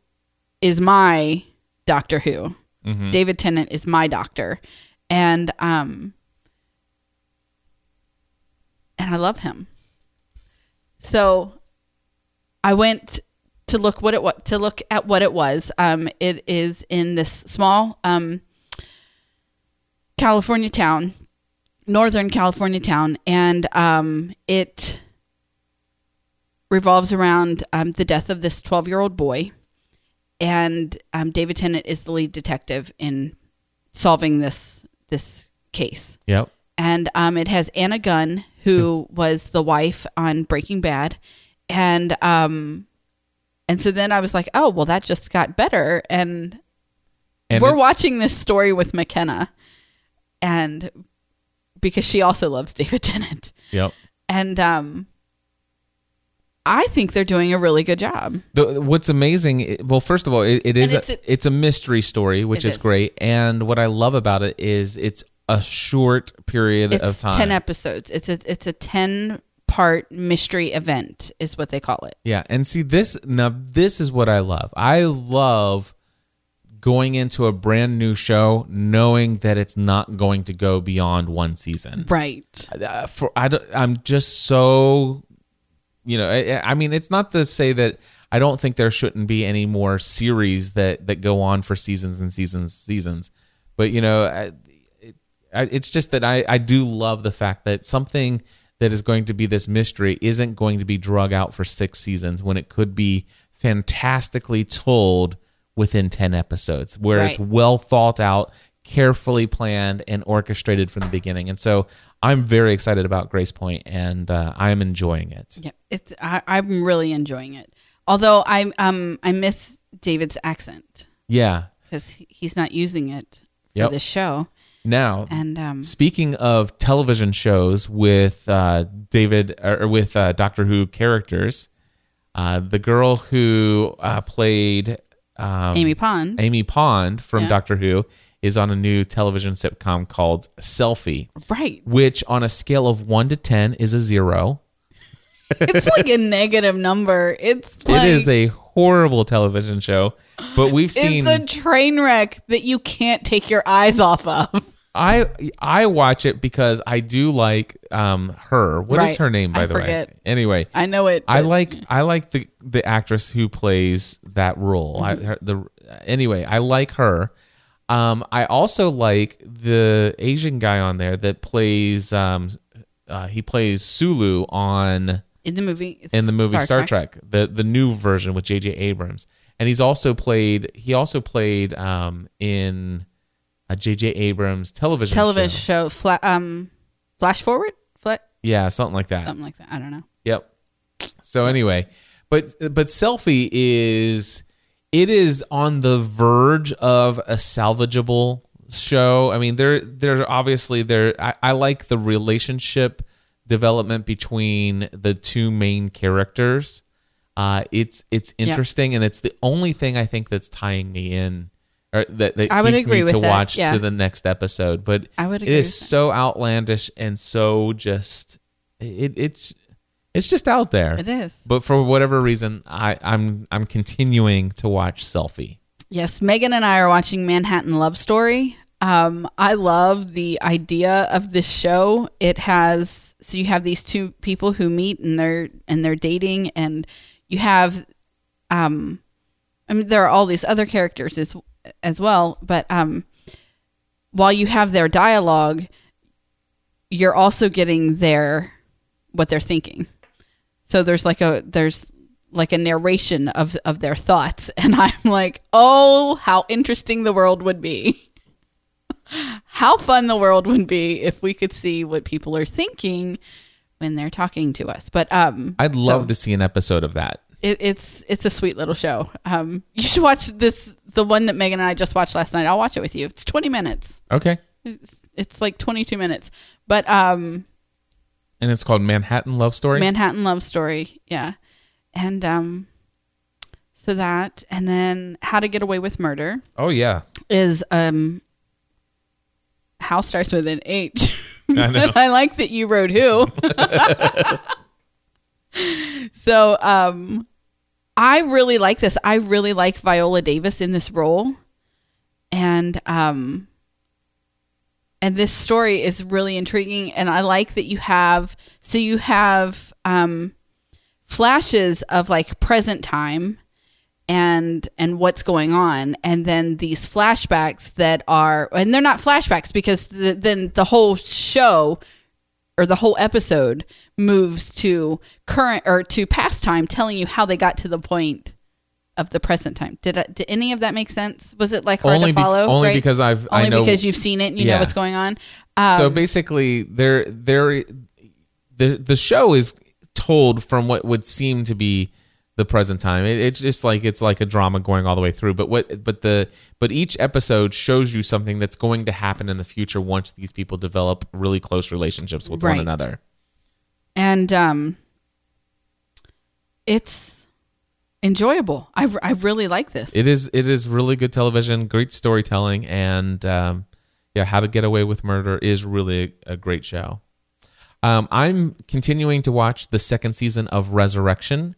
is my Doctor Who. David Tennant is my doctor, and um, and I love him. So I went to look what it to look at what it was. Um, it is in this small um, California town, Northern California town, and um, it revolves around um, the death of this twelve-year-old boy, and um, David Tennant is the lead detective in solving this this case Yep. and um, it has Anna Gunn, who was the wife on Breaking Bad, and um, and so then I was like, oh well, that just got better, and, And we're it- watching this story with McKenna, and because she also loves David Tennant, Yep. and um, I think they're doing a really good job. The, what's amazing, well, first of all, it, it is it's a, a- it's a mystery story, which is, is. great. And what I love about it is it's a short period of It's time. ten episodes. It's a it's a ten part mystery event, is what they call it. Yeah, and see this now. This is what I love. I love going into a brand new show knowing that it's not going to go beyond one season. Right. Uh, for I, don't- I'm just so, you know, I, I mean, it's not to say that I don't think there shouldn't be any more series that that go on for seasons and seasons, seasons. But you know, I, it, I, it's just that I I do love the fact that something that is going to be this mystery isn't going to be drug out for six seasons when it could be fantastically told within 10 episodes where it's well thought out carefully planned and orchestrated from the beginning and so i'm very excited about grace point and uh, i'm enjoying it Yeah, it's I, I'm really enjoying it. Although I um I miss David's accent yeah because he's not using it for Yep. this show. Now And um Speaking of television shows with uh, David or with uh, Doctor Who characters, uh, the girl who uh, played um, Amy Pond, Amy Pond from Yeah. Doctor Who is on a new television sitcom called Selfie, right? which on a scale of one to ten is a zero. It's like a negative number. It's like it is a horrible television show, but we've seen. it's a train wreck that you can't take your eyes off of. I I watch it because I do like um her. What is Right. her name by I the forget. way? Anyway, I know it. I like I like the the actress who plays that role. Mm-hmm. her, the anyway, I like her. Um, I also like the Asian guy on there that plays. Um, uh, he plays Sulu on in the movie. it's in the movie Star, Trek. the the new version with J.J. Abrams, and he's also played. He also played um in a J.J. Abrams television television show. show. Fla- um, flash forward, Fla- Yeah, something like that. something like that. I don't know. Yep. So anyway, but but selfie is it is on the verge of a salvageable show. I mean, there there's obviously there I, I like the relationship development between the two main characters. Uh, it's it's interesting, and it's the only thing I think that's tying me in or that, that I would keeps agree me to that, watch yeah. to the next episode. But I would it is with that. so outlandish and so just it it's it's just out there. It is. But for whatever reason, I, I'm I'm continuing to watch Selfie. Yes, Megan and I are watching Manhattan Love Story. Um, I love the idea of this show. It has so you have these two people who meet and they're and they're dating, and you have, um, I mean, there are all these other characters as as well, but um, while you have their dialogue, you're also getting their what they're thinking. So there's like a there's like a narration of of their thoughts and I'm like, "Oh, how interesting the world would be." How fun the world would be if we could see what people are thinking when they're talking to us. But um I'd love so to see an episode of that. it, it's it's a sweet little show. Um you should watch this the one that Megan and I just watched last night. I'll watch it with you. It's 20 minutes. Okay. It's, it's like 22 minutes. But um And it's called Manhattan Love Story. Manhattan Love Story. Yeah. And um so that and then How to Get Away with Murder oh yeah. is um How starts with an H. I like that you wrote who. so um I really like this. I really like Viola Davis in this role. And um and this story is really intriguing and I like that you have so you have um flashes of like present time and and what's going on. And then these flashbacks that are and they're not flashbacks because the, then the whole show or the whole episode moves to current or to past time telling you how they got to the point of the present time. Did I, did any of that make sense? Was it like hard Only to be- follow? only right? because I've- I only know- because you've seen it and you know what's going on? Um, so basically, there, there, the the show is told from what would seem to be the present time. It, it's just like it's like a drama going all the way through. But what, but the, but each episode shows you something that's going to happen in the future once these people develop really close relationships with one another. and um it's enjoyable I, I really like this It is, it is really good television, great storytelling, and um, yeah, How to Get Away with Murder is really a, a great show. Um, I'm continuing to watch the second season of Resurrection,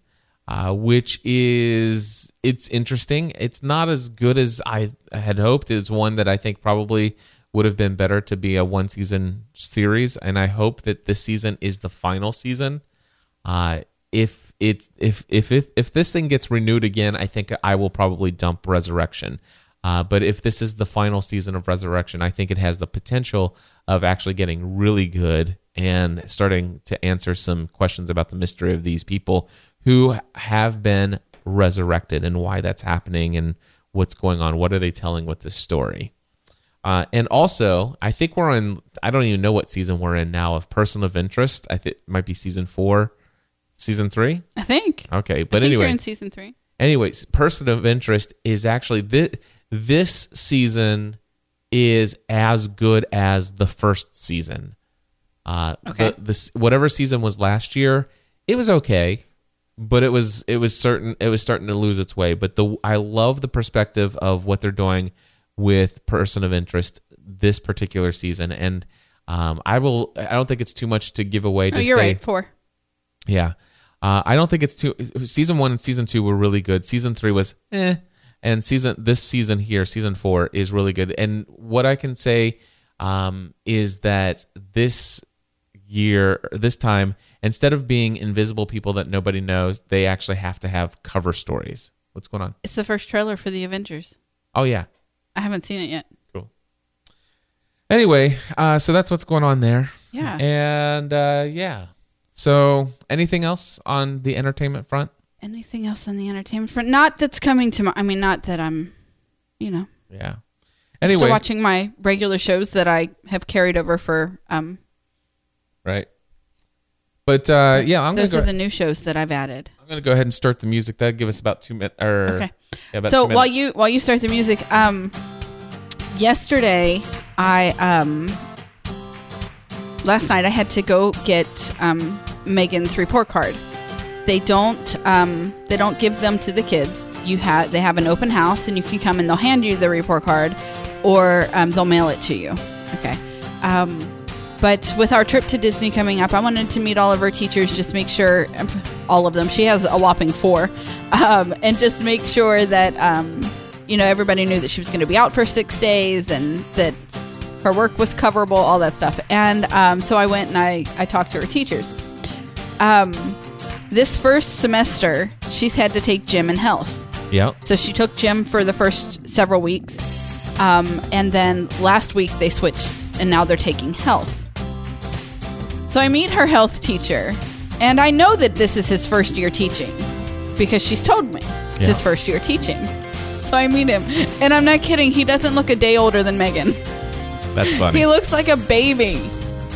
uh, which is it's interesting. It's not as good as I had hoped. It's one that I think probably would have been better to be a one season series, and I hope that this season is the final season. Uh, if it if if if if this thing gets renewed again, I think I will probably dump Resurrection. Uh, but if this is the final season of Resurrection, I think it has the potential of actually getting really good and starting to answer some questions about the mystery of these people who have been resurrected and why that's happening and what's going on. What are they telling with this story? Uh, and also, I think we're on. I don't even know what season we're in now of Person of Interest. I think it might be season four, season three. i think Okay, I but think anyway, you're in season three anyways, person of interest is actually this this season is as good as the first season. Uh, Okay. The, this whatever season was last year, it was okay, but it was it was certain it was starting to lose its way. But the I love the perspective of what they're doing with person of interest this particular season, and um, I will. I don't think it's too much to give away to oh you're say right four yeah. Uh, I don't think it's too. Season one and season two were really good. Season three was eh, and season this season here, season four is really good. And what I can say um, is that this year, this time, instead of being invisible people that nobody knows, they actually have to have cover stories. What's going on? it's the first trailer for the avengers Oh yeah, i haven't seen it yet cool. Anyway, uh, so that's what's going on there. Yeah. And uh, yeah. So, anything else on the entertainment front? anything else on the entertainment front not that's coming to my i mean not that i'm you know Yeah. still Anyway, watching my regular shows that i have carried over for um right. But uh, yeah, I'm gonna those go. are the new shows that i've added I'm gonna go ahead and start the music. That'll give us about two minutes. Okay. yeah, so while you while you start the music um yesterday i um last night i had to go get um megan's report card they don't um they don't give them to the kids you have they have an open house and you can come and they'll hand you the report card, or um, they'll mail it to you. Okay. Um, but with our trip to Disney coming up, I wanted to meet all of her teachers, just make sure, all of them. She has a whopping four, um, and just make sure that um, you know everybody knew that she was going to be out for six days and that her work was coverable, all that stuff. And um, so I went and I I talked to her teachers. Um, this first semester, she's had to take gym and health. Yep. So she took gym for the first several weeks. Um, and then last week they switched and now they're taking health. So I meet her health teacher, and I know that this is his first year teaching because she's told me it's Yeah. his first year teaching. So I meet him, and I'm not kidding, he doesn't look a day older than Megan. That's funny. He looks like a baby.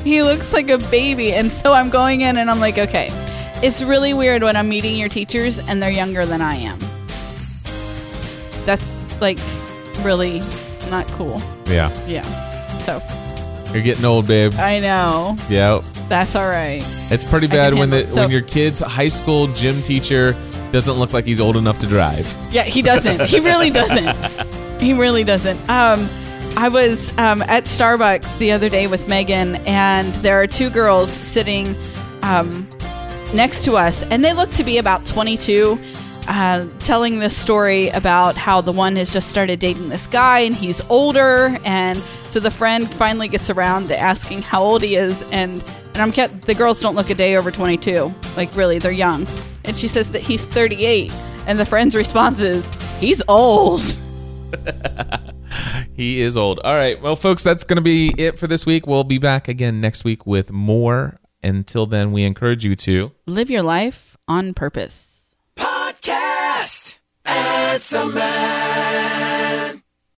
He looks like a baby. And so I'm going in and I'm like, okay, it's really weird when I'm meeting your teachers and they're younger than I am. That's like really not cool. yeah. Yeah. So You're getting old, babe. I know. Yeah. That's all right. It's pretty bad when the. So- when your kid's high school gym teacher doesn't look like he's old enough to drive. Yeah, he doesn't. He really doesn't. He really doesn't. Um, I was um, at Starbucks the other day with Megan, and there are two girls sitting um, next to us, and they look to be about 22, uh, telling this story about how the one has just started dating this guy, and he's older, and so the friend finally gets around to asking how old he is, and and I'm kept the girls don't look a day over 22, like really, they're young, and she says that he's 38, and the friend's response is, "He's old." He is old. All right. Well, folks, that's going to be it for this week. We'll be back again next week with more. Until then, we encourage you to Live your life on purpose. Podcast. Answer Man.